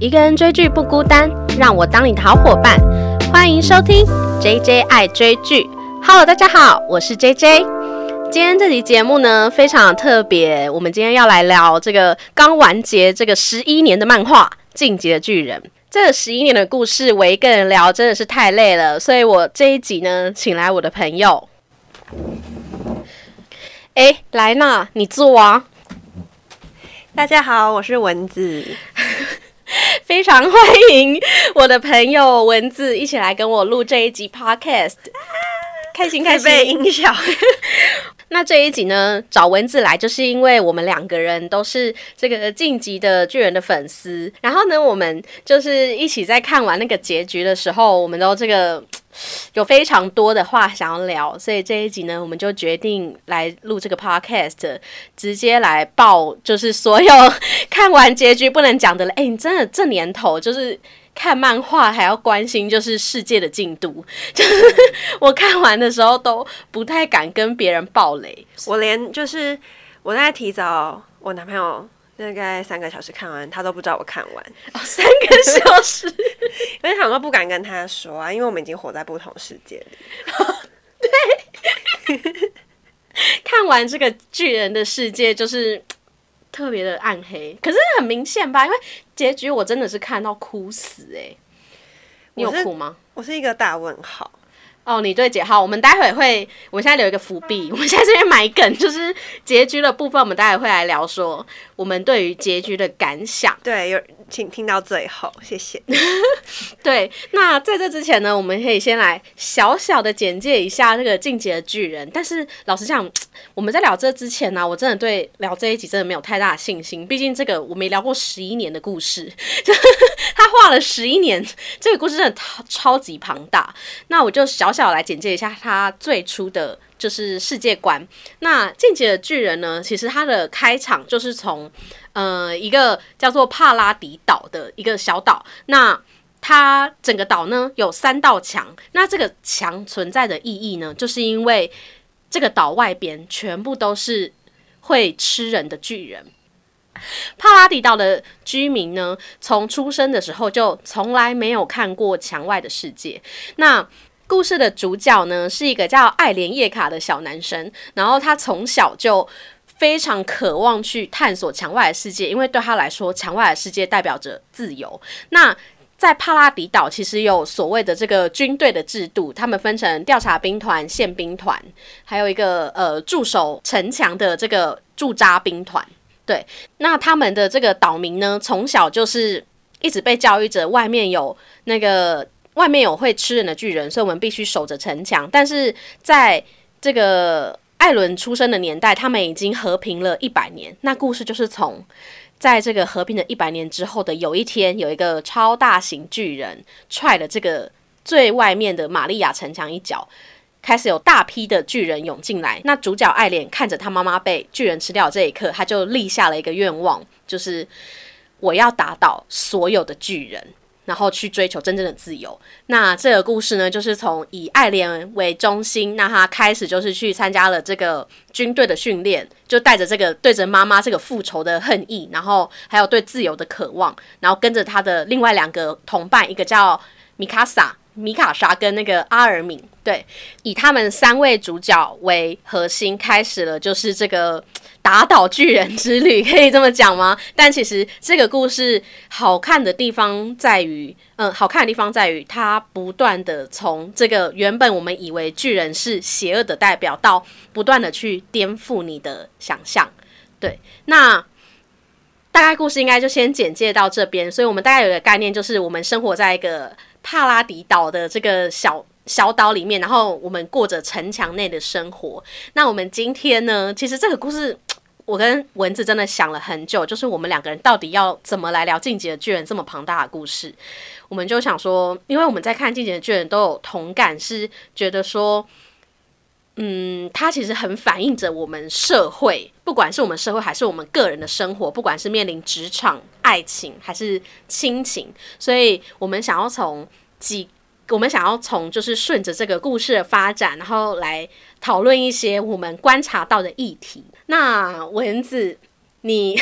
一个人追剧不孤单，让我当你的好伙伴。欢迎收听 J J 爱追剧。Hello，大家好，我是 J J。今天这集节目呢非常特别，我们今天要来聊这个刚完结这个十一年的漫画《进击的巨人》。这十一年的故事，我一个人聊真的是太累了，所以我这一集呢，请来我的朋友。哎，来娜，你坐啊！大家好，我是蚊子，非常欢迎我的朋友文子一起来跟我录这一集 podcast，开心开心！音效。那这一集呢，找文子来，就是因为我们两个人都是这个晋级的巨人的粉丝，然后呢，我们就是一起在看完那个结局的时候，我们都这个。有非常多的话想要聊，所以这一集呢，我们就决定来录这个 podcast，直接来报，就是所有 看完结局不能讲的了。哎，你真的这年头就是看漫画还要关心就是世界的进度，就是我看完的时候都不太敢跟别人爆雷，我连就是我在提早我男朋友。大概三个小时看完，他都不知道我看完。哦三个小时，因为很多不敢跟他说啊，因为我们已经活在不同世界里。对，看完这个巨人的世界就是特别的暗黑，可是很明显吧？因为结局我真的是看到哭死哎！你有哭吗？我是一个大问号。哦，你对解号，我们待会会，我们现在留一个伏笔，我们现在这边埋梗，就是结局的部分，我们待会会来聊说我们对于结局的感想。对，有请听到最后，谢谢。对，那在这之前呢，我们可以先来小小的简介一下这个进阶的巨人。但是老实讲，我们在聊这之前呢，我真的对聊这一集真的没有太大的信心，毕竟这个我没聊过十一年的故事，他画了十一年，这个故事真的超超级庞大。那我就小。小来简介一下他最初的就是世界观。那进阶的巨人呢，其实它的开场就是从呃一个叫做帕拉迪岛的一个小岛。那它整个岛呢有三道墙。那这个墙存在的意义呢，就是因为这个岛外边全部都是会吃人的巨人。帕拉迪岛的居民呢，从出生的时候就从来没有看过墙外的世界。那故事的主角呢，是一个叫爱莲叶卡的小男生，然后他从小就非常渴望去探索墙外的世界，因为对他来说，墙外的世界代表着自由。那在帕拉迪岛，其实有所谓的这个军队的制度，他们分成调查兵团、宪兵团，还有一个呃驻守城墙的这个驻扎兵团。对，那他们的这个岛民呢，从小就是一直被教育着，外面有那个。外面有会吃人的巨人，所以我们必须守着城墙。但是在这个艾伦出生的年代，他们已经和平了一百年。那故事就是从在这个和平的一百年之后的有一天，有一个超大型巨人踹了这个最外面的玛利亚城墙一脚，开始有大批的巨人涌进来。那主角爱莲看着他妈妈被巨人吃掉这一刻，他就立下了一个愿望，就是我要打倒所有的巨人。然后去追求真正的自由。那这个故事呢，就是从以爱莲为中心，那他开始就是去参加了这个军队的训练，就带着这个对着妈妈这个复仇的恨意，然后还有对自由的渴望，然后跟着他的另外两个同伴，一个叫米卡萨。米卡莎跟那个阿尔敏，对，以他们三位主角为核心，开始了就是这个打倒巨人之旅，可以这么讲吗？但其实这个故事好看的地方在于，嗯，好看的地方在于它不断的从这个原本我们以为巨人是邪恶的代表，到不断的去颠覆你的想象。对，那大概故事应该就先简介到这边，所以我们大概有个概念，就是我们生活在一个。帕拉迪岛的这个小小岛里面，然后我们过着城墙内的生活。那我们今天呢？其实这个故事，我跟蚊子真的想了很久，就是我们两个人到底要怎么来聊《进击的巨人》这么庞大的故事。我们就想说，因为我们在看《进击的巨人》都有同感，是觉得说，嗯，它其实很反映着我们社会，不管是我们社会还是我们个人的生活，不管是面临职场。爱情还是亲情，所以我们想要从几，我们想要从就是顺着这个故事的发展，然后来讨论一些我们观察到的议题。那蚊子，你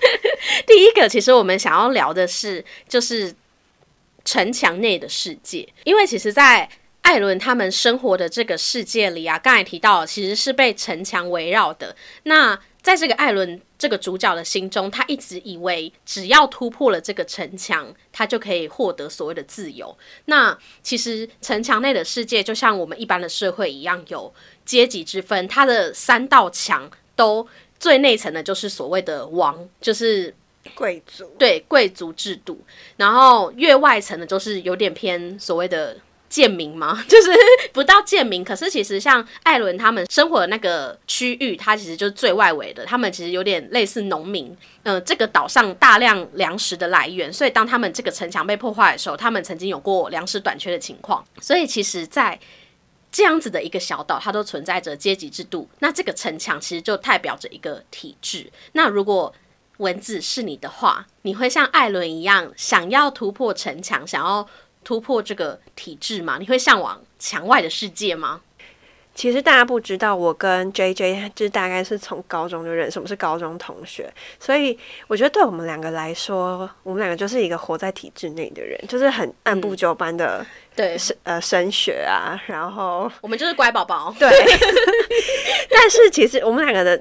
第一个，其实我们想要聊的是，就是城墙内的世界，因为其实，在艾伦他们生活的这个世界里啊，刚才提到，其实是被城墙围绕的。那在这个艾伦这个主角的心中，他一直以为只要突破了这个城墙，他就可以获得所谓的自由。那其实城墙内的世界，就像我们一般的社会一样，有阶级之分。它的三道墙都最内层的就是所谓的王，就是贵族对贵族制度，然后越外层的，就是有点偏所谓的。贱民吗？就是不到贱民，可是其实像艾伦他们生活的那个区域，它其实就是最外围的。他们其实有点类似农民，嗯，这个岛上大量粮食的来源，所以当他们这个城墙被破坏的时候，他们曾经有过粮食短缺的情况。所以其实，在这样子的一个小岛，它都存在着阶级制度。那这个城墙其实就代表着一个体制。那如果文字是你的话，你会像艾伦一样，想要突破城墙，想要。突破这个体制嘛？你会向往墙外的世界吗？其实大家不知道，我跟 J J 就是大概是从高中就认识，我们是高中同学，所以我觉得对我们两个来说，我们两个就是一个活在体制内的人，就是很按部就班的对升呃升学啊，然后我们就是乖宝宝。对，但是其实我们两个的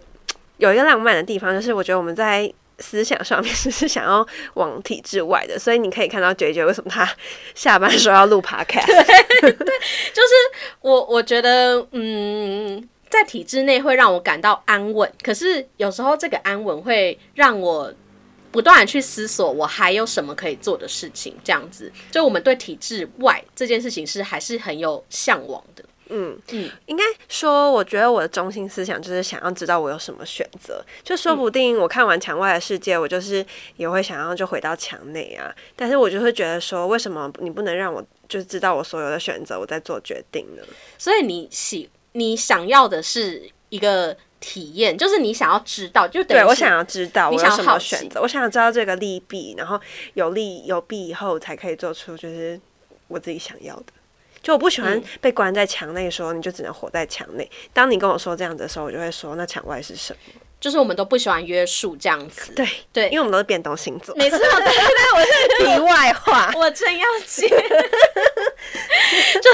有一个浪漫的地方，就是我觉得我们在。思想上面是是想要往体制外的，所以你可以看到 J J 为什么他下班时候要录 Podcast。对，就是我我觉得，嗯，在体制内会让我感到安稳，可是有时候这个安稳会让我不断的去思索，我还有什么可以做的事情。这样子，就我们对体制外这件事情是还是很有向往的。嗯嗯，应该说，我觉得我的中心思想就是想要知道我有什么选择，就说不定我看完墙外的世界，我就是也会想要就回到墙内啊。但是我就会觉得说，为什么你不能让我就知道我所有的选择，我在做决定呢？所以你喜你想要的是一个体验，就是你想要知道，就对我想要知道我有什么选择，我想要知道这个利弊，然后有利有弊以后才可以做出就是我自己想要的。就我不喜欢被关在墙内，说你就只能活在墙内。当你跟我说这样子的时候，我就会说那墙外是什么？就是我们都不喜欢约束这样子。对对，因为我们都是变动星座。没错，对 对对，我是题外话，我真要接。就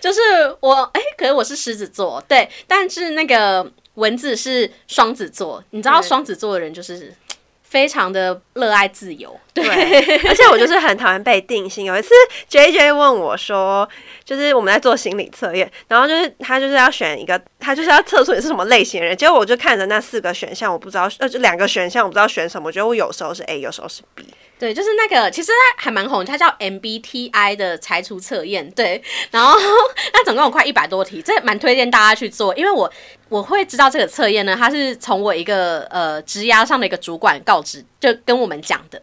就是我哎，可是我是狮子座，对，但是那个文字是双子座。你知道双子座的人就是。非常的热爱自由，对，而且我就是很讨厌被定性。有一次，J J 问我说，就是我们在做心理测验，然后就是他就是要选一个，他就是要测出你是什么类型的人。结果我就看着那四个选项，我不知道呃，就两个选项我不知道选什么。我觉得我有时候是 A，有时候是 B。对，就是那个，其实它还蛮红，它叫 MBTI 的拆除测验。对，然后 那总共有快一百多题，这蛮推荐大家去做，因为我我会知道这个测验呢，它是从我一个呃职涯上的一个主管告知，就跟我们讲的。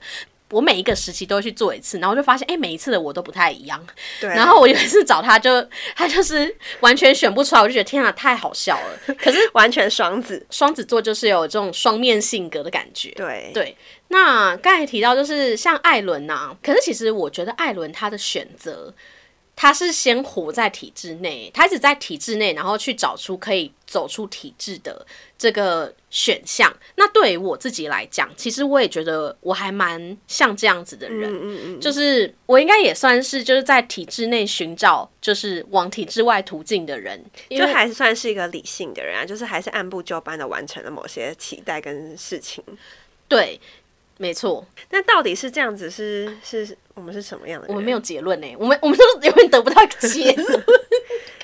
我每一个时期都会去做一次，然后就发现，哎，每一次的我都不太一样。对。然后我有一次找他，就他就是完全选不出来，我就觉得天啊，太好笑了。可是完全双子，双子座就是有这种双面性格的感觉。对对。那刚才提到就是像艾伦呐，可是其实我觉得艾伦他的选择。他是先活在体制内，他一直在体制内，然后去找出可以走出体制的这个选项。那对于我自己来讲，其实我也觉得我还蛮像这样子的人，嗯嗯就是我应该也算是就是在体制内寻找就是往体制外途径的人，就还是算是一个理性的人啊，就是还是按部就班的完成了某些期待跟事情，对。没错，那到底是这样子？是是，我们是什么样的？我们没有结论呢。我们我们都永远得不到结论。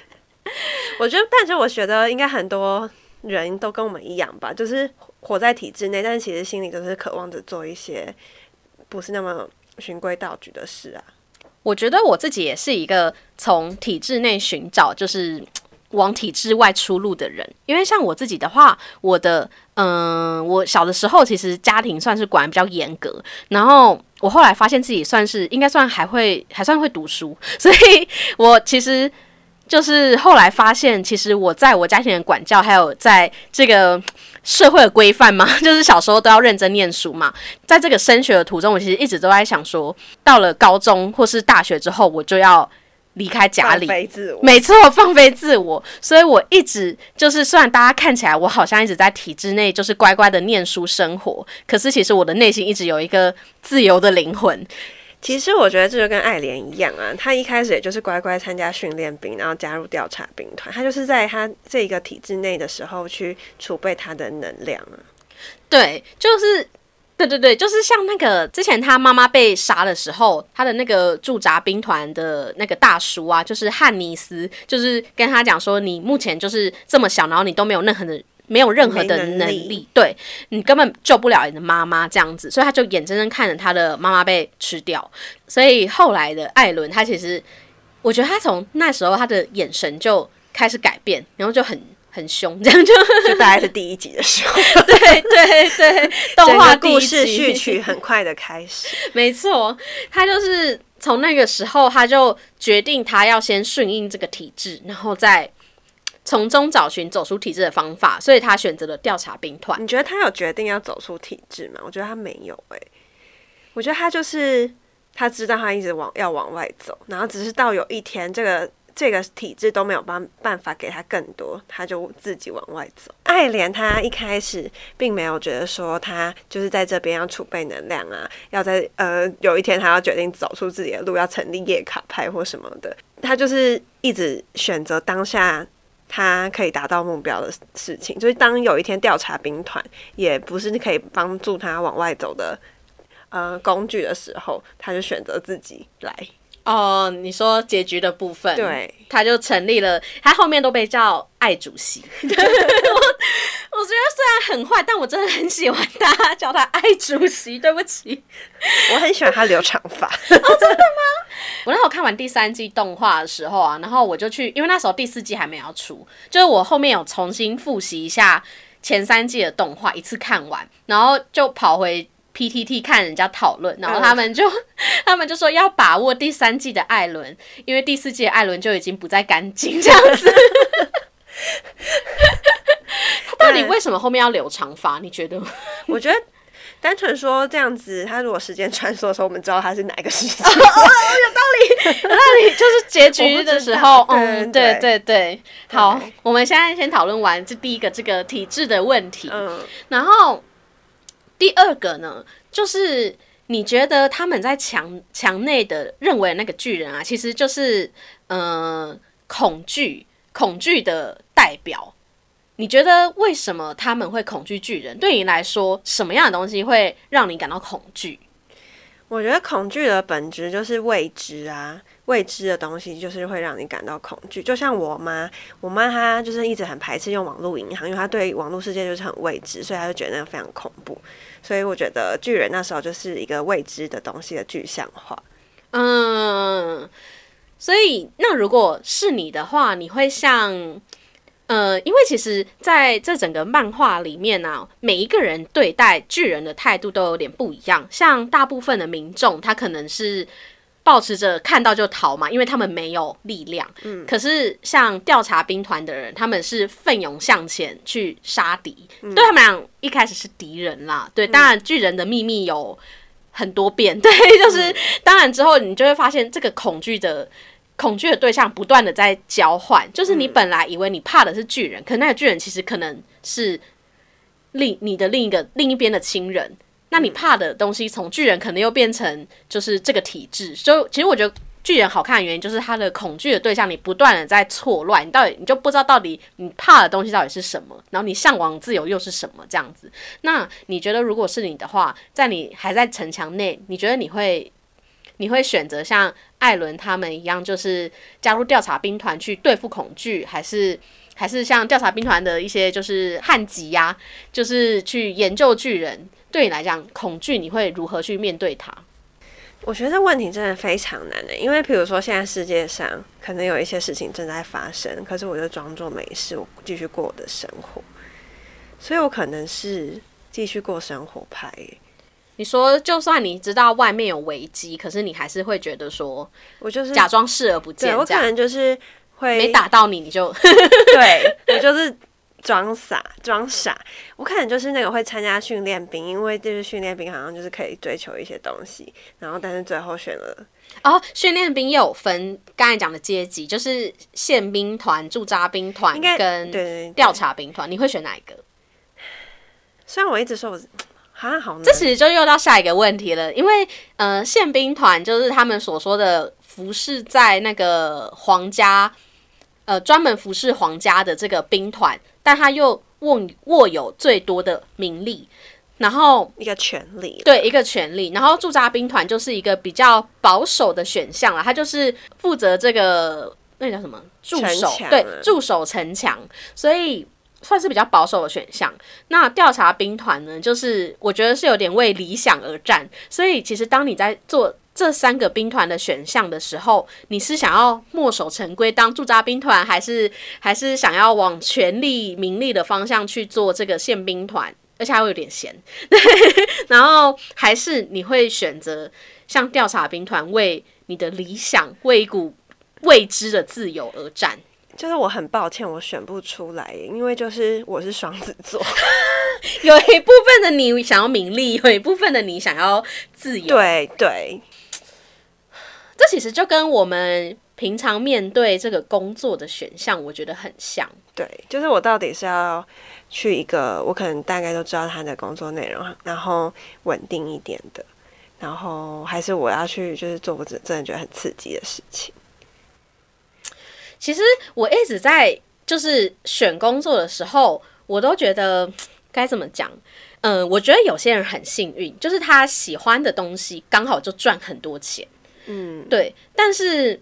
我觉得，但是我觉得应该很多人都跟我们一样吧，就是活在体制内，但是其实心里都是渴望着做一些不是那么循规蹈矩的事啊。我觉得我自己也是一个从体制内寻找，就是。往体制外出路的人，因为像我自己的话，我的嗯，我小的时候其实家庭算是管比较严格，然后我后来发现自己算是应该算还会还算会读书，所以我其实就是后来发现，其实我在我家庭的管教，还有在这个社会的规范嘛，就是小时候都要认真念书嘛，在这个升学的途中，我其实一直都在想说，到了高中或是大学之后，我就要。离开家里，放飞自我。没错，放飞自我。所以我一直就是，虽然大家看起来我好像一直在体制内，就是乖乖的念书生活，可是其实我的内心一直有一个自由的灵魂。其实我觉得这就跟爱莲一样啊，他一开始也就是乖乖参加训练兵，然后加入调查兵团，他就是在他这个体制内的时候去储备他的能量啊。对，就是。对对对，就是像那个之前他妈妈被杀的时候，他的那个驻扎兵团的那个大叔啊，就是汉尼斯，就是跟他讲说，你目前就是这么小，然后你都没有任何的没有任何的没能能力力，对你根本救不了你的妈妈这样子，所以他就眼睁睁看着他的妈妈被吃掉。所以后来的艾伦，他其实我觉得他从那时候他的眼神就开始改变，然后就很很凶，这样就 就大概是第一集的时候，对 对对，动画故事集序曲很快的开始。没错，他就是从那个时候，他就决定他要先顺应这个体制，然后再从中找寻走出体制的方法，所以他选择了调查兵团。你觉得他有决定要走出体制吗？我觉得他没有诶、我觉得他就是他知道他一直往要往外走，然后只是到有一天这个这个体制都没有办办法给他更多，他就自己往外走。爱莲他一开始并没有觉得说他就是在这边要储备能量啊，要在呃有一天他要决定走出自己的路，要成立叶卡派或什么的，他就是一直选择当下。他可以达到目标的事情，就是当有一天调查兵团也不是可以帮助他往外走的呃工具的时候，他就选择自己来。哦，你说结局的部分，对，他就成立了，他后面都被叫爱主席。我 我觉得虽然很坏，但我真的很喜欢他，叫他爱主席。对不起，我很喜欢他留长发。哦，真的吗我那时候看完第三季动画的时候啊，然后我就去，因为那时候第四季还没有出，就是我后面有重新复习一下前三季的动画，一次看完，然后就跑回 PTT 看人家讨论，然后他们就、他们就说要把握第三季的艾伦，因为第四季的艾伦就已经不再干净这样子。他到底为什么后面要留长发？你觉得？我觉得单纯说这样子，他如果时间穿梭的时候，我们知道他是哪一个时期。那你就是结局的时候，嗯，对对对对，好，我们现在先讨论完这第一个这个体制的问题，嗯，然后第二个呢，就是你觉得他们在墙墙内的认为那个巨人啊，其实就是呃恐惧恐惧的代表。你觉得为什么他们会恐惧巨人？对你来说，什么样的东西会让你感到恐惧？我觉得恐惧的本质就是未知啊，未知的东西就是会让你感到恐惧。就像我妈，我妈她就是一直很排斥用网络银行，因为她对网络世界就是很未知，所以她就觉得那个非常恐怖。所以我觉得巨人那时候就是一个未知的东西的具象化。嗯，所以那如果是你的话，你会像呃，因为其实在这整个漫画里面呢、每一个人对待巨人的态度都有点不一样。像大部分的民众，他可能是保持着看到就逃嘛，因为他们没有力量。嗯，可是像调查兵团的人，他们是奋勇向前去杀敌，对他们俩一开始是敌人啦。对，当然巨人的秘密有。很多遍，对，就是、当然之后你就会发现这个恐惧的恐惧的对象不断的在交换，就是你本来以为你怕的是巨人，可那个巨人其实可能是另你的另一个另一边的亲人，那你怕的东西从巨人可能又变成就是这个体制，就其实我觉得。巨人好看的原因就是他的恐惧的对象，你不断的在错乱，你到底你就不知道到底你怕的东西到底是什么，然后你向往自由又是什么这样子。那你觉得如果是你的话，在你还在城墙内，你觉得你会你会选择像艾伦他们一样，就是加入调查兵团去对付恐惧，还是还是像调查兵团的一些就是汉吉呀、就是去研究巨人？对你来讲，恐惧你会如何去面对它？我觉得这问题真的非常难的，因为比如说现在世界上可能有一些事情正在发生，可是我就装作没事，我继续过我的生活，所以我可能是继续过生活派耶。你说，就算你知道外面有危机，可是你还是会觉得说我就是假装视而不见，我可能就是会没打到你，你就 对我就是装傻装傻，我可能就是那个会参加训练兵，因为就是训练兵好像就是可以追求一些东西，然后但是最后选了哦，训练兵又有分刚才讲的阶级，就是宪兵团、驻扎兵团跟对调查兵团，你会选哪一个？虽然我一直说我是好像好，这其实就又到下一个问题了，因为呃，宪兵团就是他们所说的服侍在那个皇家，呃，专门服侍皇家的这个兵团，但他又握握有最多的名利，然后一个权利，对一个权利，然后驻扎兵团就是一个比较保守的选项了，他就是负责这个那叫什么驻守对啊驻守城墙，所以算是比较保守的选项。那调查兵团呢，就是我觉得是有点为理想而战，所以其实当你在做。这三个兵团的选项的时候，你是想要墨守成规当驻扎兵团，还是还是想要往权力名利的方向去做这个宪兵团？而且还会有点闲，然后还是你会选择像调查兵团为你的理想、为一股未知的自由而战。就是我很抱歉我选不出来，因为就是我是双子座，有一部分的你想要名利，有一部分的你想要自由。对对，这其实就跟我们平常面对这个工作的选项，我觉得很像。对，就是我到底是要去一个我可能大概都知道他的工作内容，然后稳定一点的，然后还是我要去就是做我真真的觉得很刺激的事情。其实我一直在就是选工作的时候，我都觉得该怎么讲？嗯、我觉得有些人很幸运，就是他喜欢的东西刚好就赚很多钱。嗯，对，但是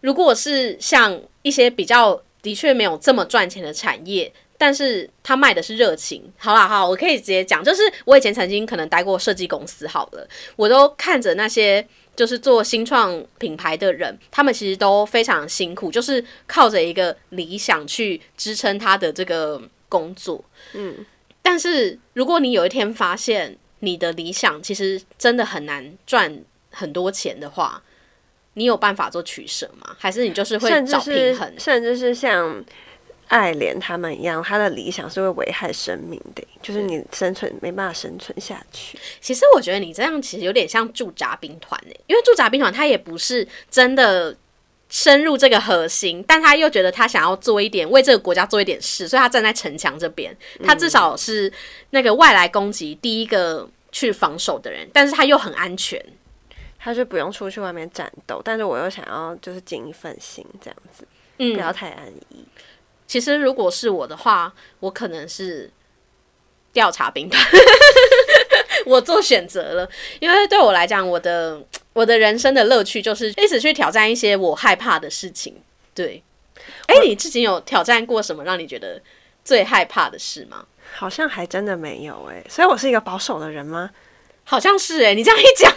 如果是像一些比较的确没有这么赚钱的产业，但是他卖的是热情，好啦好，我可以直接讲，就是我以前曾经可能待过设计公司，好了，我都看着那些就是做新创品牌的人，他们其实都非常辛苦，就是靠着一个理想去支撑他的这个工作，嗯，但是如果你有一天发现你的理想其实真的很难赚很多钱的话，你有办法做取舍吗？还是你就是会找平衡？甚至是像爱莲他们一样，他的理想是会危害生命的，就是你生存没办法生存下去。其实我觉得你这样其实有点像驻扎兵团诶，因为驻扎兵团他也不是真的深入这个核心，但他又觉得他想要做一点为这个国家做一点事，所以他站在城墙这边，他至少是那个外来攻击第一个去防守的人，但是他又很安全。他就不用出去外面战斗，但是我又想要就是尽一份心，这样子嗯不，要太安逸。其实如果是我的话，我可能是调查兵团，我做选择了，因为对我来讲，我的我的人生的乐趣就是一直去挑战一些我害怕的事情。对，哎、你之前有挑战过什么让你觉得最害怕的事吗？好像还真的没有哎、所以我是一个保守的人吗？好像是哎、你这样一讲，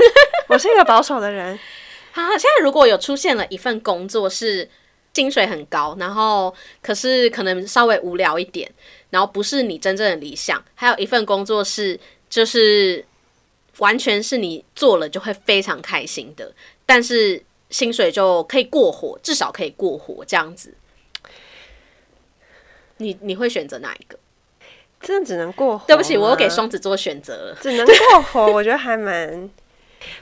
我是一个保守的人，好，现在如果有出现了一份工作是薪水很高，然后可是可能稍微无聊一点，然后不是你真正的理想，还有一份工作是就是完全是你做了就会非常开心的，但是薪水就可以过活，至少可以过活这样子。你你会选择哪一个？真的只能过活。对不起，我又给，双子座选择了。只能过活，我觉得还蛮。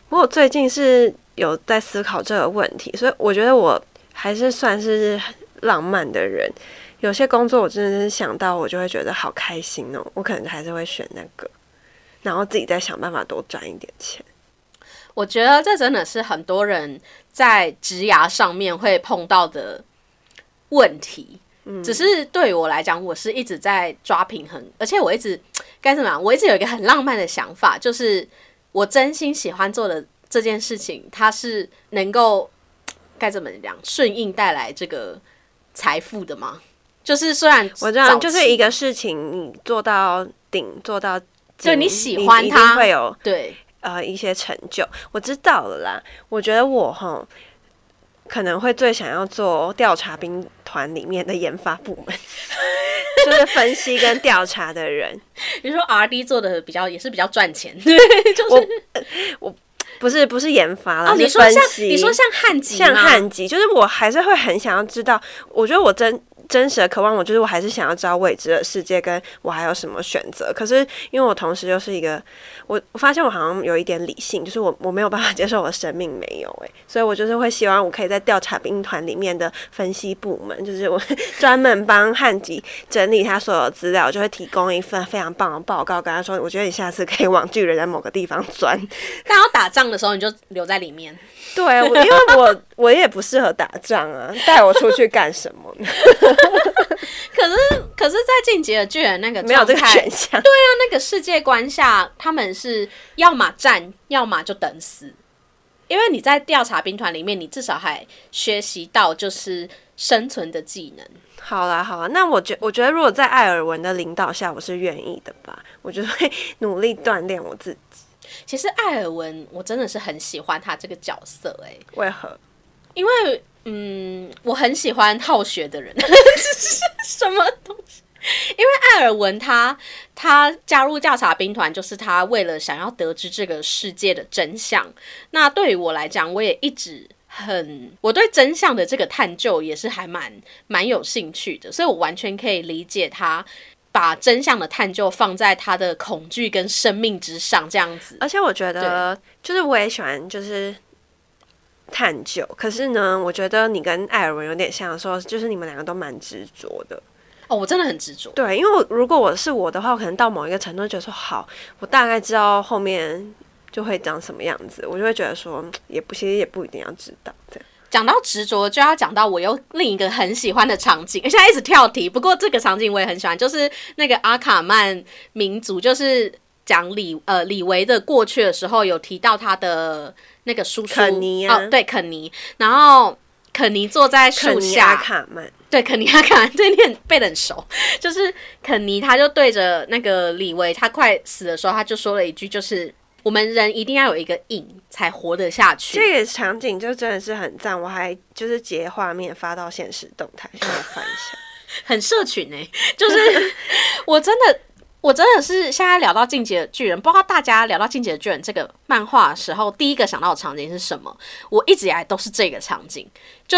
不过我最近是有在思考这个问题，所以我觉得我还是算是浪漫的人。有些工作我真的是想到我就会觉得好开心哦，我可能还是会选那个，然后自己再想办法多赚一点钱。我觉得这真的是很多人在职涯上面会碰到的问题。只是对于我来讲，我是一直在抓平衡，而且我一直该怎么样？我一直有一个很浪漫的想法，就是我真心喜欢做的这件事情，它是能够该怎么讲顺应带来这个财富的吗？就是虽然我知道，就是一个事情，你做到顶，做到就你喜欢它会有对呃一些成就。我知道了啦，我觉得我哈可能会最想要做调查兵团里面的研发部门，就是分析跟调查的人。比如说 R D 做的比较也是比较赚钱，对，就是我不是不是研发了，哦，你是说像。你说像汉吉像汉吉，就是我还是会很想要知道。我觉得我真真实的渴望，我就是我还是想要知道未知的世界，跟我还有什么选择。可是因为我同时又是一个，我我发现我好像有一点理性，就是我我没有办法接受我的生命没有诶、所以我就是会希望我可以在调查兵团里面的分析部门，就是我专门帮汉吉整理他所有的资料，就会提供一份非常棒的报告，跟他说，我觉得你下次可以往巨人在某个地方钻。但要打仗的时候你就留在里面。对，我因为我我也不适合打仗啊，带我出去干什么呢？可是，可是，在进击的巨人那个没有这个选项。对啊，那个世界观下，他们是要么战，要么就等死。因为你在调查兵团里面，你至少还学习到就是生存的技能。好啦好啦，那我觉我觉得如果在艾尔文的领导下，我是愿意的吧。我就会努力锻炼我自己。其实艾尔文，我真的是很喜欢他这个角色、欸，为何？因为嗯，我很喜欢好学的人，什么东西？因为艾尔文他他加入调查兵团，就是他为了想要得知这个世界的真相。那对于我来讲，我也一直很我对真相的这个探究也是还蛮蛮有兴趣的，所以我完全可以理解他把真相的探究放在他的恐惧跟生命之上，这样子。而且我觉得，就是我也喜欢就是探究，可是呢，我觉得你跟艾尔文有点像，说就是你们两个都蛮执着的。哦，我真的很执着。对，因为我如果我是我的话，我可能到某一个程度，觉得说好，我大概知道后面就会长什么样子，我就会觉得说，嗯也不，其实也不一定要知道。这样讲到执着，就要讲到我有另一个很喜欢的场景。现在一直跳题，不过这个场景我也很喜欢，就是那个阿卡曼民族，就是讲李呃李维的过去的时候，有提到他的那个叔叔肯尼啊哦，对肯尼，然后肯尼坐在树肯尼亚下，卡曼，对，肯尼亚卡，对你很背的很熟，就是肯尼，他就对着那个李维，他快死的时候，他就说了一句，就是我们人一定要有一个瘾才活得下去。这个场景就真的是很赞，我还就是截画面发到现实动态，现在翻一下。很社群哎、就是 我真的。我真的是现在聊到《进击的巨人》，不知道大家聊到《进击的巨人》这个漫画的时候，第一个想到的场景是什么？我一直以来都是这个场景，就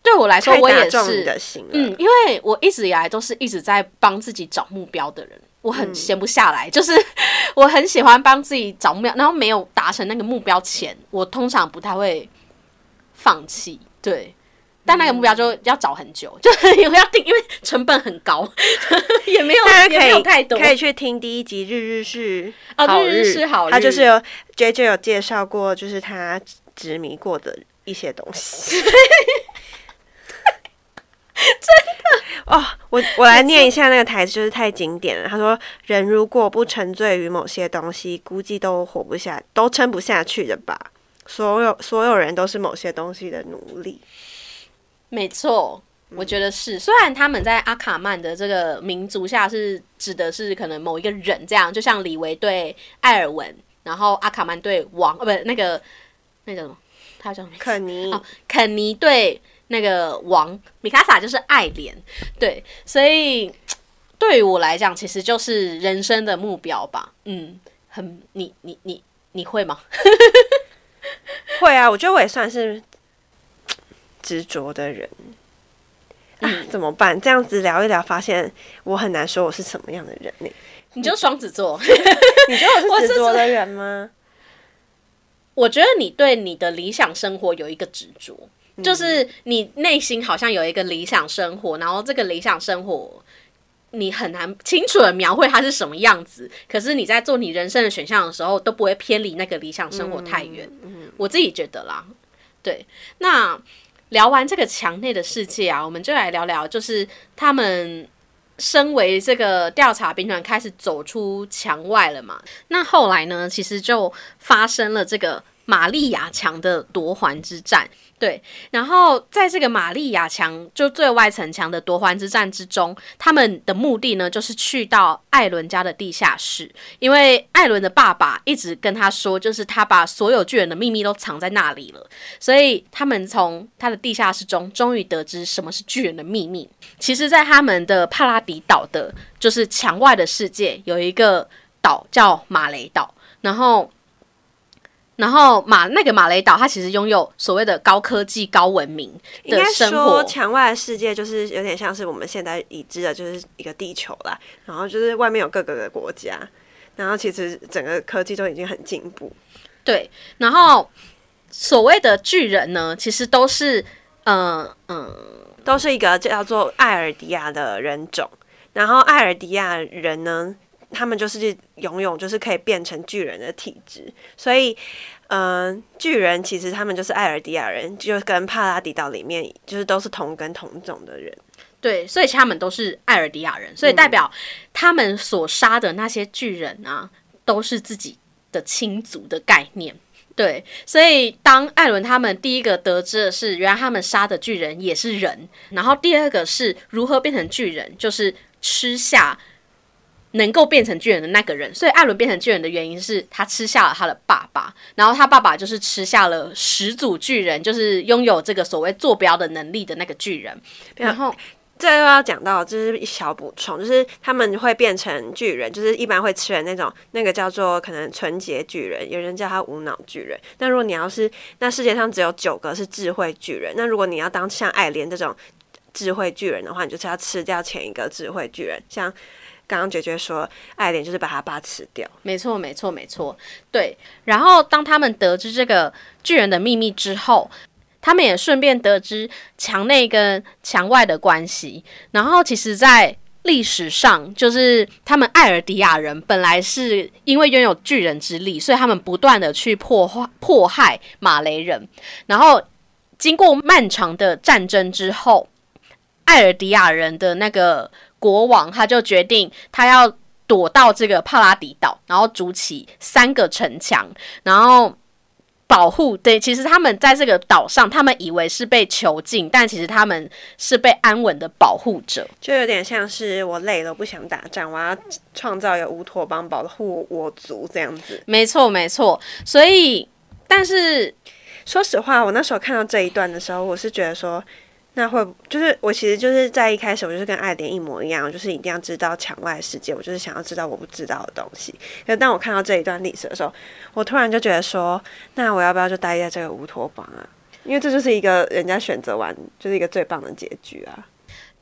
对我来说，我也是。嗯，因为我一直以来都是一直在帮自己找目标的人，我很闲不下来，就是我很喜欢帮自己找目标，然后没有达成那个目标前，我通常不太会放弃，对。但那个目标就要找很久，就是因为要定，因为成本很高，也没有大家可以没有太多。可以去听第一集《日日是哦好日日是好日他就是有 J J 有介绍过，就是他执迷过的一些东西。真的哦，我我来念一下那个台词，就是太经典了。他说：“人如果不沉醉于某些东西，估计都活不下，都撑不下去的吧。所有所有人都是某些东西的奴隶。没错，我觉得是。虽然他们在阿卡曼的这个民族下是指的是可能某一个人这样，就像李维对艾尔文，然后阿卡曼对王，呃，不，那个那个什么，他叫什么？肯尼，哦，肯尼对那个王米卡萨就是爱莲，对，所以对于我来讲，其实就是人生的目标吧。嗯，很，你你你你会吗？会啊，我觉得我也算是执着的人。啊，怎么办？这样子聊一聊，发现我很难说我是什么样的人呢？你就双子座。你觉得我是执着的人吗？我觉得你对你的理想生活有一个执着，就是你内心好像有一个理想生活，然后这个理想生活你很难清楚的描绘它是什么样子。可是你在做你人生的选项的时候，都不会偏离那个理想生活太远。我自己觉得啦，对。那聊完这个墙内的世界啊，我们就来聊聊，就是他们身为这个调查兵团开始走出墙外了嘛。那后来呢，其实就发生了这个玛利亚墙的夺环之战。对，然后在这个玛利亚墙就最外层墙的夺环之战之中，他们的目的呢，就是去到艾伦家的地下室，因为艾伦的爸爸一直跟他说，就是他把所有巨人的秘密都藏在那里了，所以他们从他的地下室中终于得知什么是巨人的秘密。其实，在他们的帕拉迪岛的，就是墙外的世界，有一个岛叫马雷岛，然后然后马那个马雷岛，它其实拥有所谓的高科技、高文明的应该生活说，。墙外的世界就是有点像是我们现在已知的，就是一个地球啦。然后就是外面有各个的国家，然后其实整个科技都已经很进步。对，然后所谓的巨人呢，其实都是，嗯、嗯、都是一个叫做艾尔迪亚的人种。然后艾尔迪亚人呢，他们就是拥有就是可以变成巨人的体质，所以。嗯，巨人其实他们就是艾尔迪亚人，就跟帕拉迪岛里面就是都是同根同种的人。对，所以他们都是艾尔迪亚人，所以代表他们所杀的那些巨人啊，都是自己的亲族的概念。对，所以当艾伦他们第一个得知的是，原来他们杀的巨人也是人，然后第二个是如何变成巨人，就是吃下能够变成巨人的那个人。所以艾伦变成巨人的原因是他吃下了他的爸爸，然后他爸爸就是吃下了始祖巨人，就是拥有这个所谓坐标的能力的那个巨人。然后这又要讲到，就是一小补充，就是他们会变成巨人，就是一般会吃人那种，那个叫做可能纯洁巨人，有人叫他无脑巨人。那如果你要是，那世界上只有九个是智慧巨人，那如果你要当像爱莲这种智慧巨人的话，你就是要吃掉前一个智慧巨人，像。刚刚姐姐说，爱莲就是把他爸吃掉。没错，没错，没错，对。然后当他们得知这个巨人的秘密之后，他们也顺便得知墙内跟墙外的关系。然后，其实，在历史上，就是他们艾尔迪亚人本来是因为拥有巨人之力，所以他们不断的去破坏迫害马雷人。然后，经过漫长的战争之后，艾尔迪亚人的那个国王他就决定他要躲到这个帕拉迪岛，然后筑起三个城墙，然后保护。对，其实他们在这个岛上，他们以为是被囚禁，但其实他们是被安稳的保护者。就有点像是我累了不想打仗，我要创造一个乌托邦保护我族这样子。没错，没错。所以，但是说实话，我那时候看到这一段的时候，我是觉得说，那会就是我其实就是在一开始，我就是跟爱莲一模一样，就是一定要知道墙外世界，我就是想要知道我不知道的东西。可当我看到这一段历史的时候，我突然就觉得说，那我要不要就待在这个乌托邦啊？因为这就是一个人家选择完就是一个最棒的结局啊。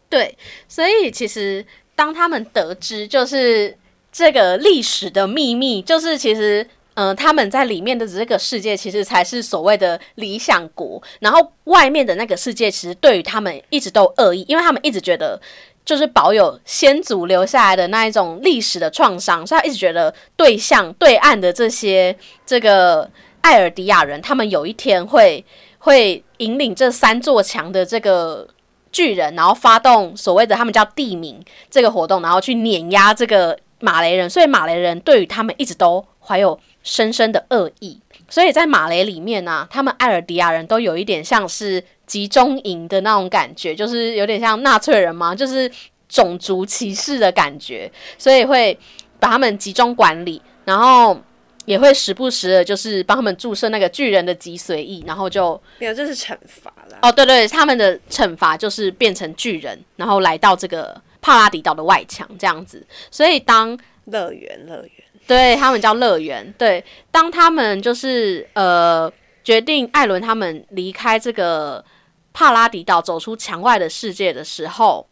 对，所以其实当他们得知就是这个历史的秘密，就是其实。嗯，他们在里面的这个世界，其实才是所谓的理想国。然后外面的那个世界，其实对于他们一直都恶意，因为他们一直觉得就是保有先祖留下来的那一种历史的创伤，所以他一直觉得对象对岸的这些这个艾尔迪亚人，他们有一天会会引领这三座墙的这个巨人，然后发动所谓的他们叫地名这个活动，然后去碾压这个马雷人。所以马雷人对于他们一直都怀有深深的恶意，所以在马雷里面呢、他们艾尔迪亚人都有一点像是集中营的那种感觉，就是有点像纳粹人嘛，就是种族歧视的感觉，所以会把他们集中管理，然后也会时不时的，就是帮他们注射那个巨人的脊髓液，然后就没有，这是惩罚啦。哦，对对，他们的惩罚就是变成巨人，然后来到这个帕拉迪岛的外墙这样子，所以当乐园，乐园。对他们叫乐园。对，当他们就是呃决定艾伦他们离开这个帕拉迪岛，走出墙外的世界的时候，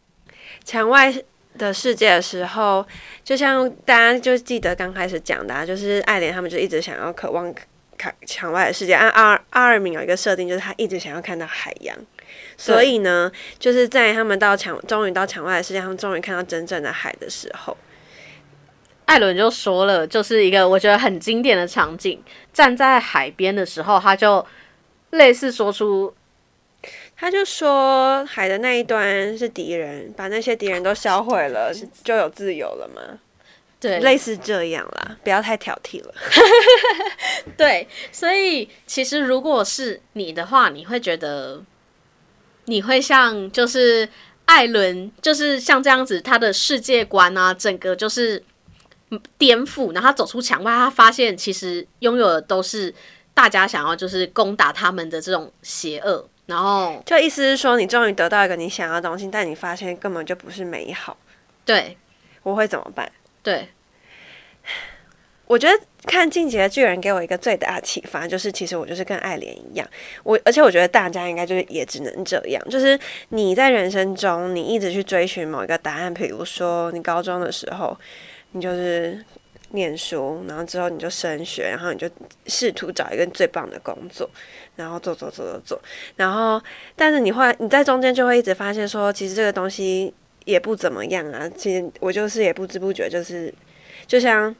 墙外的世界的时候，就像大家就记得刚开始讲的、啊，就是爱莲他们就一直想要渴望看墙外的世界。按阿阿尔敏有一个设定，就是他一直想要看到海洋。所以呢，就是在他们到墙，终于到墙外的世界，他们终于看到真正的海的时候，艾伦就说了，就是一个我觉得很经典的场景，站在海边的时候，他就类似说出他就说海的那一端是敌人，把那些敌人都销毁了，就有自由了吗？对类似这样啦，不要太挑剔了。对，所以其实如果是你的话，你会觉得你会像就是艾伦，就是像这样子，他的世界观啊，整个就是嗯颠覆。然后他走出墙外，他发现其实拥有的都是大家想要就是攻打他们的这种邪恶。然后就意思是说，你终于得到一个你想要的东西，但你发现根本就不是美好，对我会怎么办？对，我觉得看《进击的巨人》给我一个最大的启发，就是其实我就是跟爱莲一样，我而且我觉得大家应该就是也只能这样，就是你在人生中你一直去追寻某一个答案，比如说你高中的时候，你就是念书，然后之后你就升学，然后你就试图找一个最棒的工作，然后做做做做做，然后但是你会你在中间就会一直发现说，其实这个东西也不怎么样啊，其实我就是也不知不觉就是就像。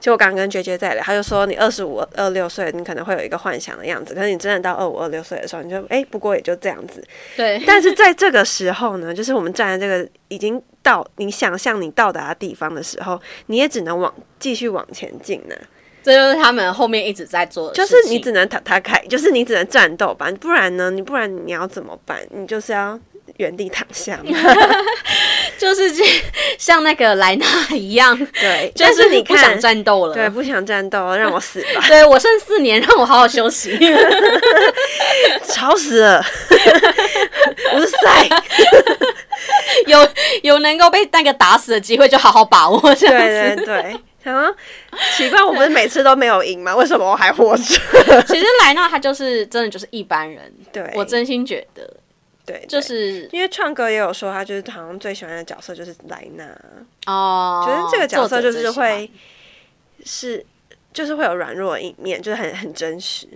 就我刚刚跟杰杰在聊，他就说你二十五、二六岁，你可能会有一个幻想的样子，可是你真的到二五、二六岁的时候，你就哎，不过也就这样子。对。但是在这个时候呢，就是我们站在这个已经到你想象你到达的地方的时候，你也只能往继续往前进呢。这就是他们后面一直在做的，就是你只能他他开，就是你只能战斗吧，不然呢，你不然你要怎么办？你就是要。原地躺下，就是 像那个莱纳一样，对，就是你不想战斗了，对，不想战斗，让我死吧。对我剩四年，让我好好休息。吵死了，我是赛，有有能够被那个打死的机会，就好好把握。对对对，啊，奇怪，我不是每次都没有赢吗？为什么我还活着？其实莱纳他就是真的就是一般人，对我真心觉得。对，就是因为创哥也有说，他就是好像最喜欢的角色就是莱纳哦，觉得这个角色就是会是就是会有软弱的一面，就是很很真实。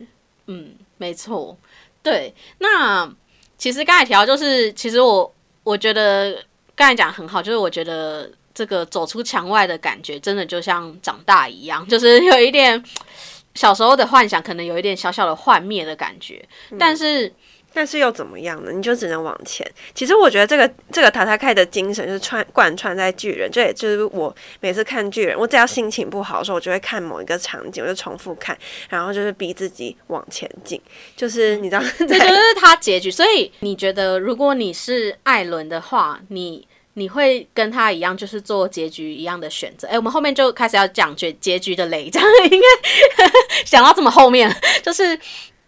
嗯，没错。对，那其实刚才提到，就是其实我我觉得刚才讲很好，就是我觉得这个走出墙外的感觉，真的就像长大一样，就是有一点小时候的幻想，可能有一点小小的幻灭的感觉，但是。但是又怎么样呢？你就只能往前。其实我觉得这个这个塔塔开的精神就是穿贯穿在巨人，这也就是我每次看巨人，我只要心情不好的时候，我就会看某一个场景，我就重复看，然后就是逼自己往前进。就是你知道，这就是他结局。所以你觉得，如果你是艾伦的话，你你会跟他一样，就是做结局一样的选择？哎，我们后面就开始要讲结结局的雷，这样应该 想到这么后面，就是。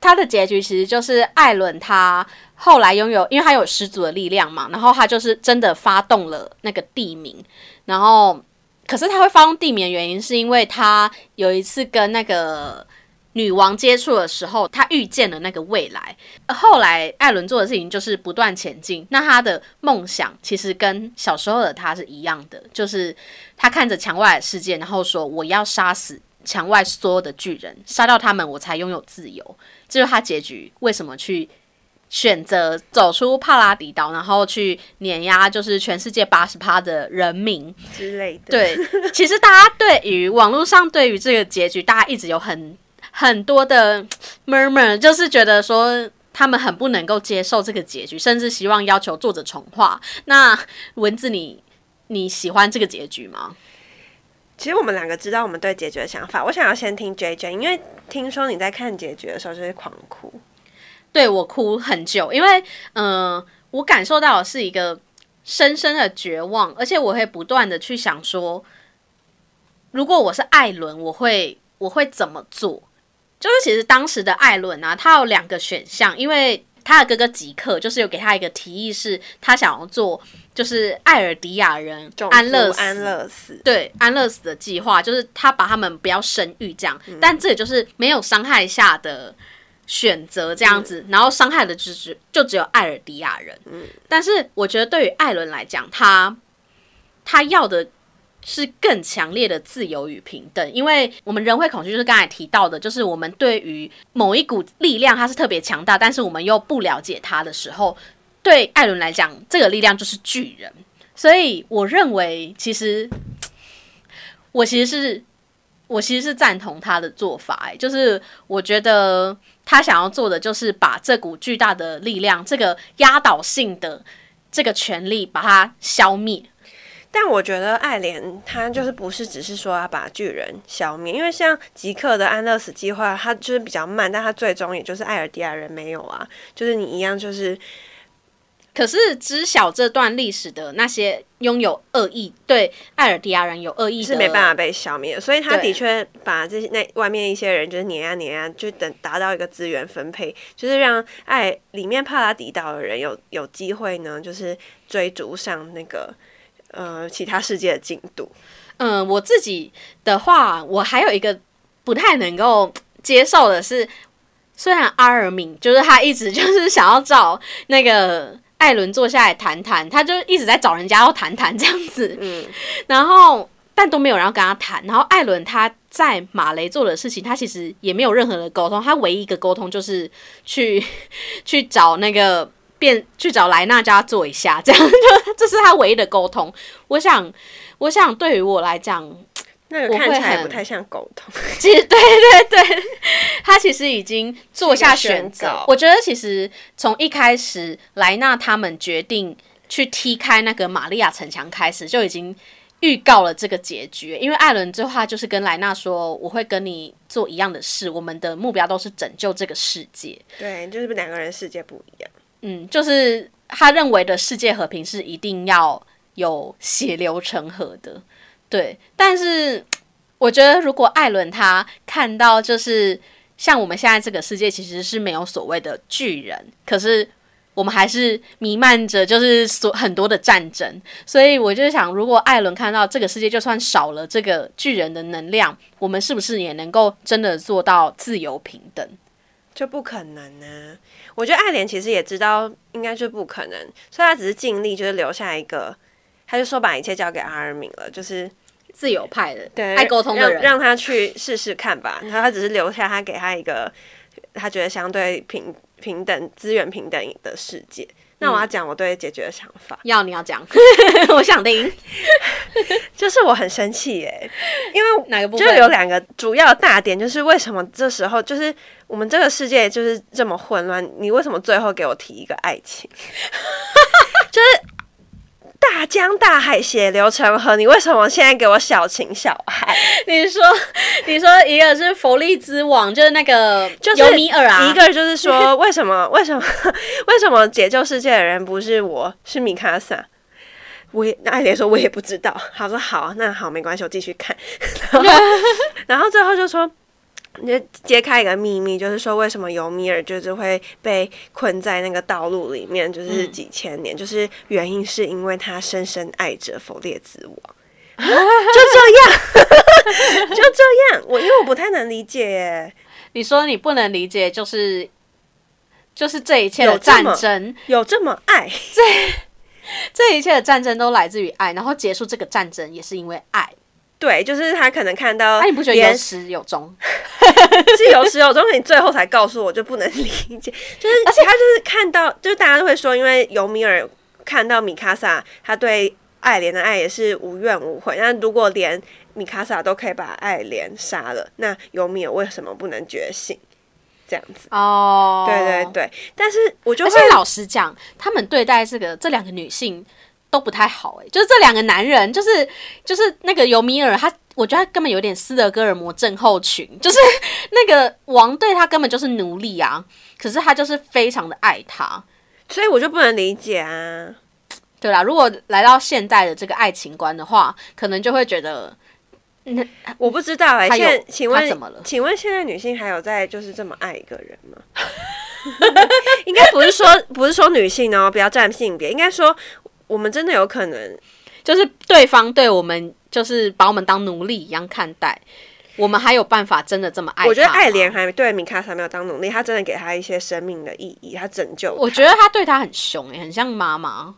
他的结局其实就是艾伦，他后来拥有，因为他有十足的力量嘛，然后他就是真的发动了那个地名，然后可是他会发动地名的原因，是因为他有一次跟那个女王接触的时候，他遇见了那个未来。后来艾伦做的事情就是不断前进，那他的梦想其实跟小时候的他是一样的，就是他看着墙外的世界，然后说我要杀死。墙外所有的巨人，杀掉他们，我才拥有自由。这就是他结局。为什么去选择走出帕拉迪岛，然后去碾压就是全世界八十趴的人民之类的？对，其实大家对于网络上对于这个结局，大家一直有很很多的 murmur，就是觉得说他们很不能够接受这个结局，甚至希望要求作者重画。那文字，你你喜欢这个结局吗？其实我们两个知道我们对结局的想法。我想要先听 J J，因为听说你在看结局的时候就是狂哭。对我哭很久，因为嗯，我感受到的是一个深深的绝望，而且我会不断的去想说，如果我是艾伦，我会我会怎么做？就是其实当时的艾伦啊，他有两个选项，因为他的哥哥吉克就是有给他一个提议，是他想要做。就是艾尔迪亚人安乐安乐死，对安乐死的计划，就是他把他们不要生育这样，但这也就是没有伤害下的选择这样子，然后伤害的就只就只有艾尔迪亚人。嗯，但是我觉得对于艾伦来讲，他他要的是更强烈的自由与平等，因为我们人会恐惧，就是刚才提到的，就是我们对于某一股力量，它是特别强大，但是我们又不了解它的时候。对艾伦来讲，这个力量就是巨人，所以我认为，其实我其实是我其实是赞同他的做法，哎，就是我觉得他想要做的就是把这股巨大的力量，这个压倒性的这个权力，把它消灭。但我觉得爱莲他就是不是只是说要把巨人消灭，因为像吉克的安乐死计划，他就是比较慢，但他最终也就是艾尔迪亚人没有啊，就是你一样就是。可是知晓这段历史的那些拥有恶意对艾尔迪亚人有恶意是没办法被消灭，所以他的确把这些那外面一些人就是碾压碾压，就等达到一个资源分配，就是让艾里面帕拉迪岛的人有有机会呢，就是追逐上那个呃其他世界的进度。嗯，我自己的话，我还有一个不太能够接受的是，虽然阿尔敏就是他一直就是想要找那个艾伦坐下来谈谈，他就一直在找人家要谈谈这样子，嗯，然后但都没有人要跟他谈。然后艾伦他在马雷做的事情，他其实也没有任何的沟通，他唯一一个沟通就是去 去找那个变去找莱纳家做一下，这样就 这是他唯一的沟通。我想，我想对于我来讲，那个我看起来不太像沟通。其实对对对，他其实已经做下选。择我觉得其实从一开始莱纳他们决定去踢开那个玛利亚城墙开始，就已经预告了这个结局。因为艾伦最后他就是跟莱纳说：“我会跟你做一样的事，我们的目标都是拯救这个世界。对，就是两个人世界不一样。”嗯，就是他认为的世界和平是一定要有血流成河的，对。但是我觉得，如果艾伦他看到就是像我们现在这个世界其实是没有所谓的巨人，可是我们还是弥漫着就是所很多的战争，所以我就想，如果艾伦看到这个世界就算少了这个巨人的能量，我们是不是也能够真的做到自由平等？就不可能呢、我觉得爱莲其实也知道，应该是不可能，所以他只是尽力，就是留下一个，他就说把一切交给阿尔敏了，就是自由派的，对爱沟通的人，让让他去试试看吧。然后他只是留下他给他一个他觉得相对平平等资源平等的世界。那我要讲我对解决的想法，要你要讲，我想听 就是我很生气耶，因为哪个部就？有两个主要的大点，就是为什么这时候就是我们这个世界就是这么混乱，你为什么最后给我提一个爱情？就是大江大海，血流成河，你为什么现在给我小情小爱？你说，你说一个是佛利之王，就是那个就是尤米尔啊，一个就是说，为什么为什么为什么解救世界的人不是我，是米卡萨？我也艾莲说，我也不知道。他说好，那好，没关系，我继续看。然后，然后最后就说，你就揭开一个秘密，就是说为什么尤米尔就是会被困在那个道路里面，就是嗯几千年，就是原因是因为他深深爱着佛列之王。就这样，就这样。我因为我不太能理解耶，你说你不能理解，就是就是这一切的有战争，有这么爱。这 这一切的战争都来自于爱，然后结束这个战争也是因为爱。对，就是他可能看到，那、你不觉得有始有终？是有始有终，你最后才告诉我，就不能理解。就是，而且他就是看到，就是大家都会说，因为尤米尔看到米卡萨，他对爱莲的爱也是无怨无悔。那如果连米卡萨都可以把爱莲杀了，那尤米尔为什么不能觉醒？这样子，哦，对对。对。但是我就会而且老实讲，他们对待这个这两个女性都不太好、欸，就是这两个男人，就是就是那个尤米尔，他我觉得他根本有点斯德哥尔摩症候群，就是那个王对他根本就是奴隶啊，可是他就是非常的爱他。所以我就不能理解啊。对啦，如果来到现代的这个爱情观的话，可能就会觉得，那我不知道哎、现在请问怎么了请问现在女性还有在就是这么爱一个人吗？应该不是说不是说女性哦，不要占性别，应该说我们真的有可能就是对方对我们就是把我们当奴隶一样看待，我们还有办法真的这么爱？我觉得爱莲还对米卡莎没有当奴隶，他真的给他一些生命的意义，他拯救。我觉得他对他很凶、欸，很像妈妈，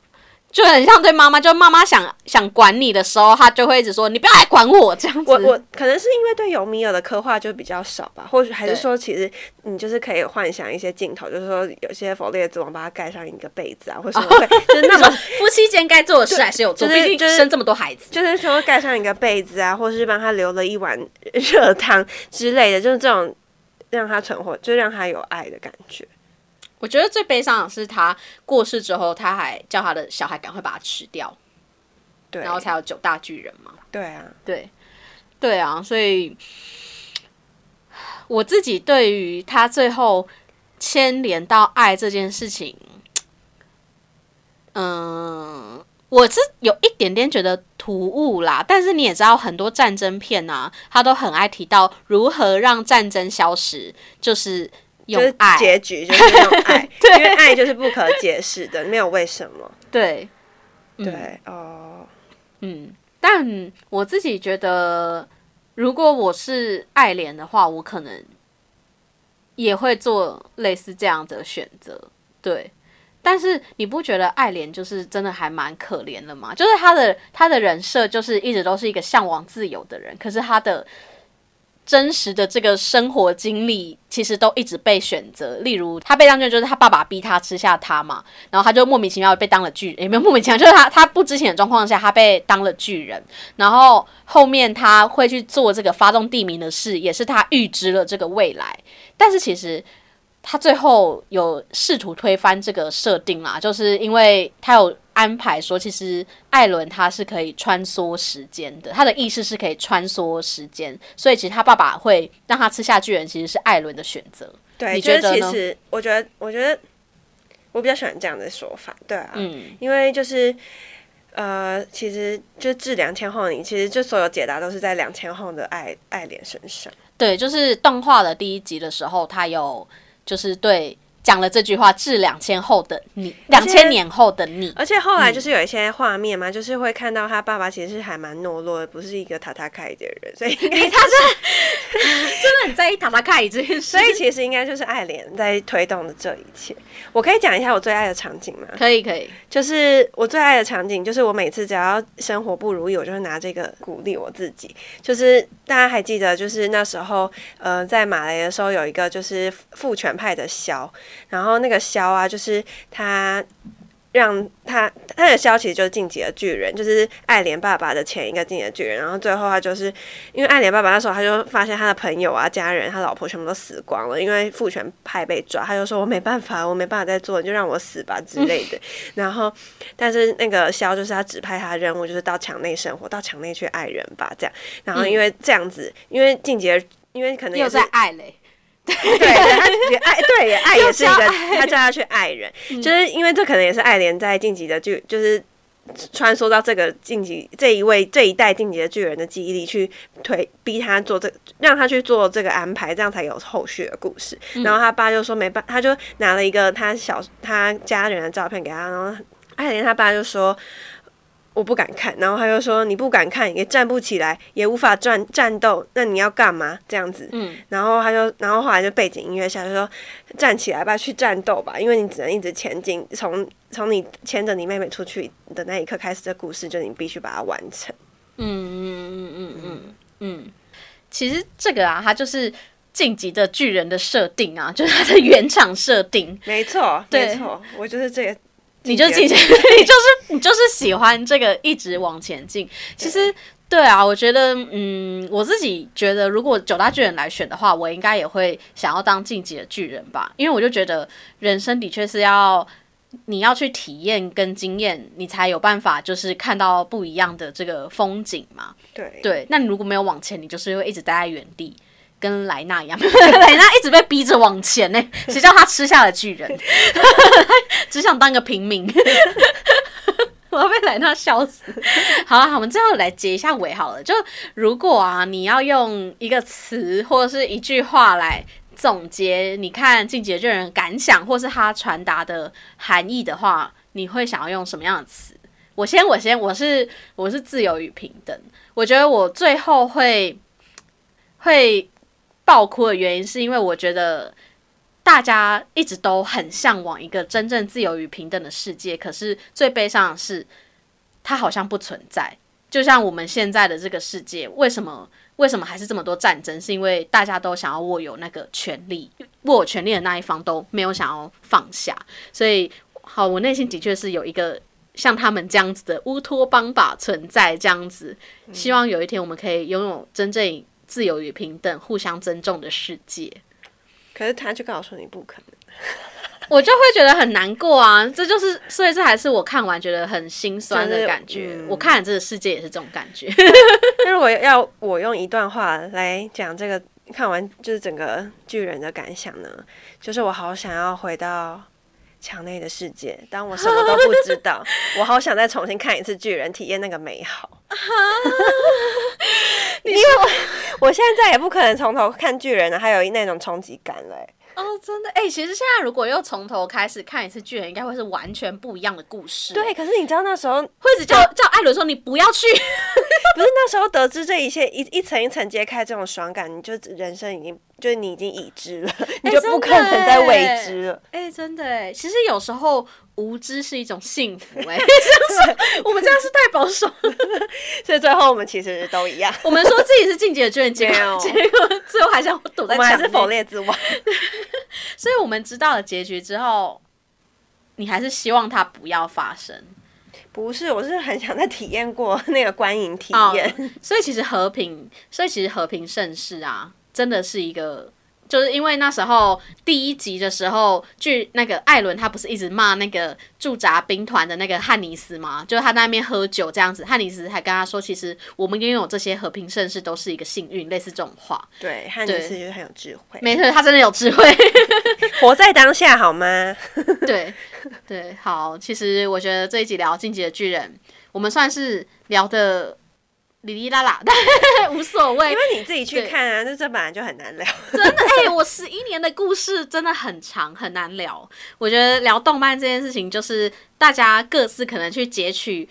就很像对妈妈。就妈妈想想管你的时候，她就会一直说：“你不要来管我。”这样子。我我可能是因为对尤米尔的刻画就比较少吧，或许还是说，其实你就是可以幻想一些镜头，就是说有些佛列之王把他盖上一个被子啊，或什么 会，就是那么 夫妻间该做的事还是有做，就是毕竟就是生这么多孩子。就是说盖上一个被子啊，或是帮他留了一碗热汤之类的，就是这种让他存活，就让他有爱的感觉。我觉得最悲伤的是他过世之后，他还叫他的小孩赶快把它吃掉，对，然后才有九大巨人嘛。对啊，对，对啊，所以我自己对于他最后牵连到爱这件事情，嗯，我是有一点点觉得突兀啦。但是你也知道，很多战争片啊，他都很爱提到如何让战争消失，就是就是用爱。结局就是用爱，因为爱就是不可解释的，没有为什么。对，嗯对哦，嗯，但我自己觉得，如果我是爱莲的话，我可能也会做类似这样的选择。对，但是你不觉得爱莲就是真的还蛮可怜的吗？就是他的他的人设就是一直都是一个向往自由的人，可是他的。真实的这个生活经历，其实都一直被选择。例如，他被当巨，就是他爸爸逼他吃下他嘛，然后他就莫名其妙被当了巨人，也没有莫名其妙，就是他他不知情的状况下，他被当了巨人。然后后面他会去做这个发动地名的事，也是他预知了这个未来。但是其实他最后有试图推翻这个设定啦，就是因为他有。安排说，其实艾伦他是可以穿梭时间的，他的意识是可以穿梭时间，所以其实他爸爸会让他吃下巨人，其实是艾伦的选择。对，你觉得其实我觉得，我觉得我比较喜欢这样的说法。对啊，嗯，因为就是呃，其实就治两千后，你其实就所有解答都是在两千后的爱爱莲身上。对，就是动画的第一集的时候，他有就是对。讲了这句话，至两千后的你，两千年后的你。而且后来就是有一些画面嘛，就是会看到他爸爸其实还蛮懦弱的，不是一个塔塔卡的人，所以 他是 真的很在意塔塔卡这件事。所以其实应该就是爱莲在推动的这一切。我可以讲一下我最爱的场景吗？可以，可以。就是我最爱的场景，就是我每次只要生活不如意，我就会拿这个鼓励我自己。就是大家还记得，就是那时候呃，在马来的时候有一个就是父权派的枭。然后那个枭啊，就是他让他他的枭其实就是晋级的巨人，就是爱莲爸爸的前一个晋级的巨人。然后最后他就是因为爱莲爸爸那时候他就发现他的朋友啊、家人、他老婆全部都死光了，因为父权派被抓，他就说我没办法，我没办法再做，你就让我死吧之类的。然后但是那个枭就是他指派他任务就是到墙内生活，到墙内去爱人吧，这样。然后因为这样子，因为晋级，因为可能又在爱嘞。对，他也爱，对，也爱 也是一个，他叫他去爱人，就是因为这可能也是爱莲在晋级的剧，就是穿梭到这个晋级这一位这一代晋级的巨人的记忆里去推逼他做这，让他去做这个安排，这样才有后续的故事。然后他爸就说没办，他就拿了一个他小他家人的照片给他，然后爱莲他爸就说。我不敢看，然后他就说你不敢看，也站不起来，也无法战战斗，那你要干嘛？这样子，嗯，然后他就，然后后来就背景音乐下就说站起来吧，去战斗吧，因为你只能一直前进，从从你牵着你妹妹出去的那一刻开始，这故事就你必须把它完成。嗯嗯嗯嗯嗯嗯，其实这个啊，它就是晋级的巨人的设定啊，就是它的原厂设定。没错，没错，我就是这个。你就进去，你就是你就是喜欢这个一直往前进。其实，对啊，我觉得，嗯，我自己觉得，如果九大巨人来选的话，我应该也会想要当晋级的巨人吧。因为我就觉得，人生的确是要你要去体验跟经验，你才有办法就是看到不一样的这个风景嘛。对对，那你如果没有往前，你就是会一直待在原地。跟莱纳一样，莱纳一直被逼着往前呢，谁叫他吃下了巨人，只想当个平民，我要被莱纳笑死。好了，我们最后来结一下尾好了。就如果啊，你要用一个词或者是一句话来总结，你看《进阶巨人》感想或是他传达的含义的话，你会想要用什么样的词？我先，我先，我是我是自由与平等。我觉得我最后会会。爆哭的原因是因为我觉得大家一直都很向往一个真正自由与平等的世界，可是最悲伤的是，它好像不存在。就像我们现在的这个世界，为什么为什么还是这么多战争？是因为大家都想要握有那个权利，握有权利的那一方都没有想要放下。所以，好，我内心的确是有一个像他们这样子的乌托邦吧存在，这样子。希望有一天我们可以拥有真正。自由与平等、互相尊重的世界，可是他就告诉你不可能，我就会觉得很难过啊！这就是，所以这还是我看完觉得很心酸的感觉。我看这个世界也是这种感觉。那如果要我用一段话来讲这个看完就是整个巨人的感想呢？就是我好想要回到。墙内的世界，当我什么都不知道，我好想再重新看一次巨人，体验那个美好。因为我 现在再也不可能从头看巨人了，还有那种冲击感嘞。哦，真的，哎、其实现在如果又从头开始看一次巨人，应该会是完全不一样的故事。对，，可是你知道那时候会一直叫叫艾伦说你不要去。不是那时候得知这一切一一层一层揭开这种爽感，你就人生已经就是你已经已知了，你就不可能再未知了。哎、真的哎，其实有时候无知是一种幸福哎，这样是我们这样是太保守了。所以最后我们其实都一样，我们说自己是进击的巨人，结果结果最后还是要躲我们还是否列之外。所以我们知道了结局之后，你还是希望它不要发生。不是，我是很想再体验过那个观影体验。哦所以其实和平，所以其实和平盛世啊，真的是一个。就是因为那时候第一集的时候，据那个艾伦他不是一直骂那个驻扎兵团的那个汉尼斯吗？就是他在那边喝酒这样子，汉尼斯还跟他说，其实我们拥有这些和平盛世都是一个幸运，类似这种话。对，汉尼斯就是很有智慧，没错，他真的有智慧。活在当下好吗？对对，好，其实我觉得这一集聊《进击的巨人》，我们算是聊的哩哩啦啦，但 无所谓因。为你自己去看啊，这这本来就很难聊。真的，哎、我十一年的故事真的很长，很难聊。我觉得聊动漫这件事情，就是大家各自可能去截取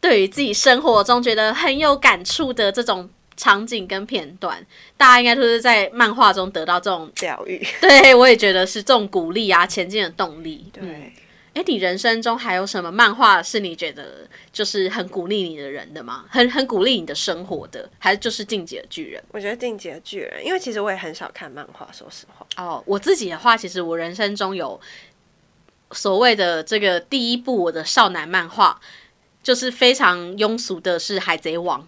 对于自己生活中觉得很有感触的这种场景跟片段，大家应该都是在漫画中得到这种，疗愈，对我也觉得是这种鼓励啊，前进的动力。对。嗯哎、你人生中还有什么漫画是你觉得就是很鼓励你的人的吗？很很鼓励你的生活的，还是就是《进击的巨人》？我觉得《进击的巨人》，因为其实我也很少看漫画，说实话。哦，我自己的话，其实我人生中有所谓的这个第一部我的少男漫画，就是非常庸俗的是《海贼王》，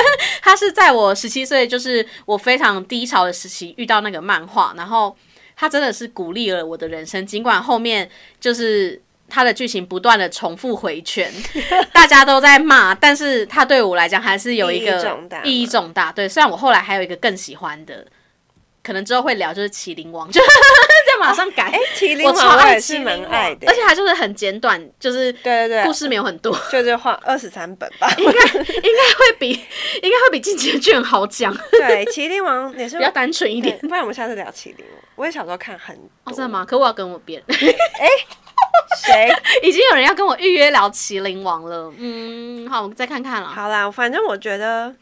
它是在我十七岁，就是我非常低潮的时期遇到那个漫画，然后它真的是鼓励了我的人生，尽管后面就是。它的剧情不断的重复回圈，大家都在骂，但是它对我来讲还是有一个意义重大。对，虽然我后来还有一个更喜欢的，可能之后会聊，就是《麒麟王》，就就马上改。哎，麒麟王我也是爱麒麟爱的，而且它就是很简短，就是对对对，故事没有很多，就是画二十三本吧。应该应该会比应该会比《进击的巨人》好讲，对，麒麟王也是比较单纯一点。不然我们下次聊麒麟王。我也小时候看很哦，多，真的吗？可我要跟我别人，谁？已经有人要跟我预约聊《麒麟王》了。嗯，好，我们再看看了。好啦，反正我觉得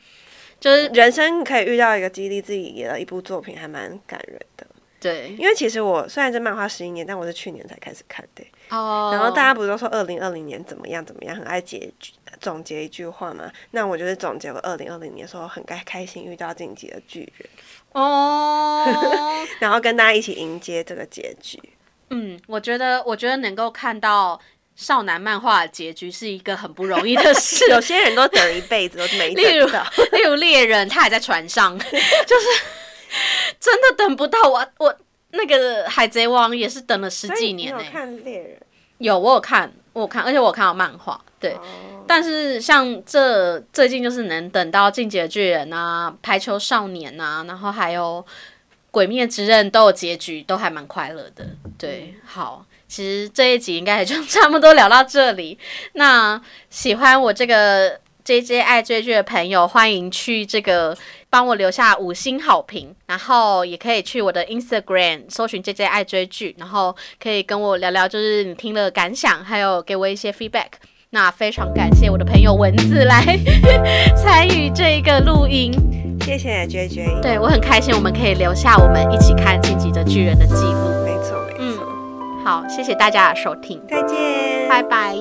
就是人生可以遇到一个激励自己的一部作品，还蛮感人的。对因为其实我虽然这漫画十一年，但我是去年才开始看的。哦，然后大家不是都说二零二零年怎么样怎么样，很爱结局总结一句话嘛？那我就是总结我二零二零年的时候很开开心遇到晋级的巨人，哦，然后跟大家一起迎接这个结局。嗯，我觉得我觉得能够看到少男漫画的结局是一个很不容易的事。有些人都等了一辈子都没等到，例如猎人，他还在船上，就是真的等不到我我那个海贼王也是等了十几年呢、看猎人？有我有看，我有看，而且我有看到漫画，对。哦但是像这最近就是能等到《进击的巨人》啊，《排球少年》啊，然后还有《鬼灭之刃》都有结局，都还蛮快乐的。对，好，其实这一集应该也就 差不多聊到这里。那喜欢我这个 J J 爱追剧的朋友，欢迎去这个帮我留下五星好评，然后也可以去我的 Instagram 搜寻 J J 爱追剧，然后可以跟我聊聊，就是你听了感想，还有给我一些 feedback。那非常感谢我的朋友蚊子来 参与这个录音，谢谢 J J，对我很开心，我们可以留下我们一起看《晋级的巨人》的记录。没错没错，好，谢谢大家的收听，再见，拜拜。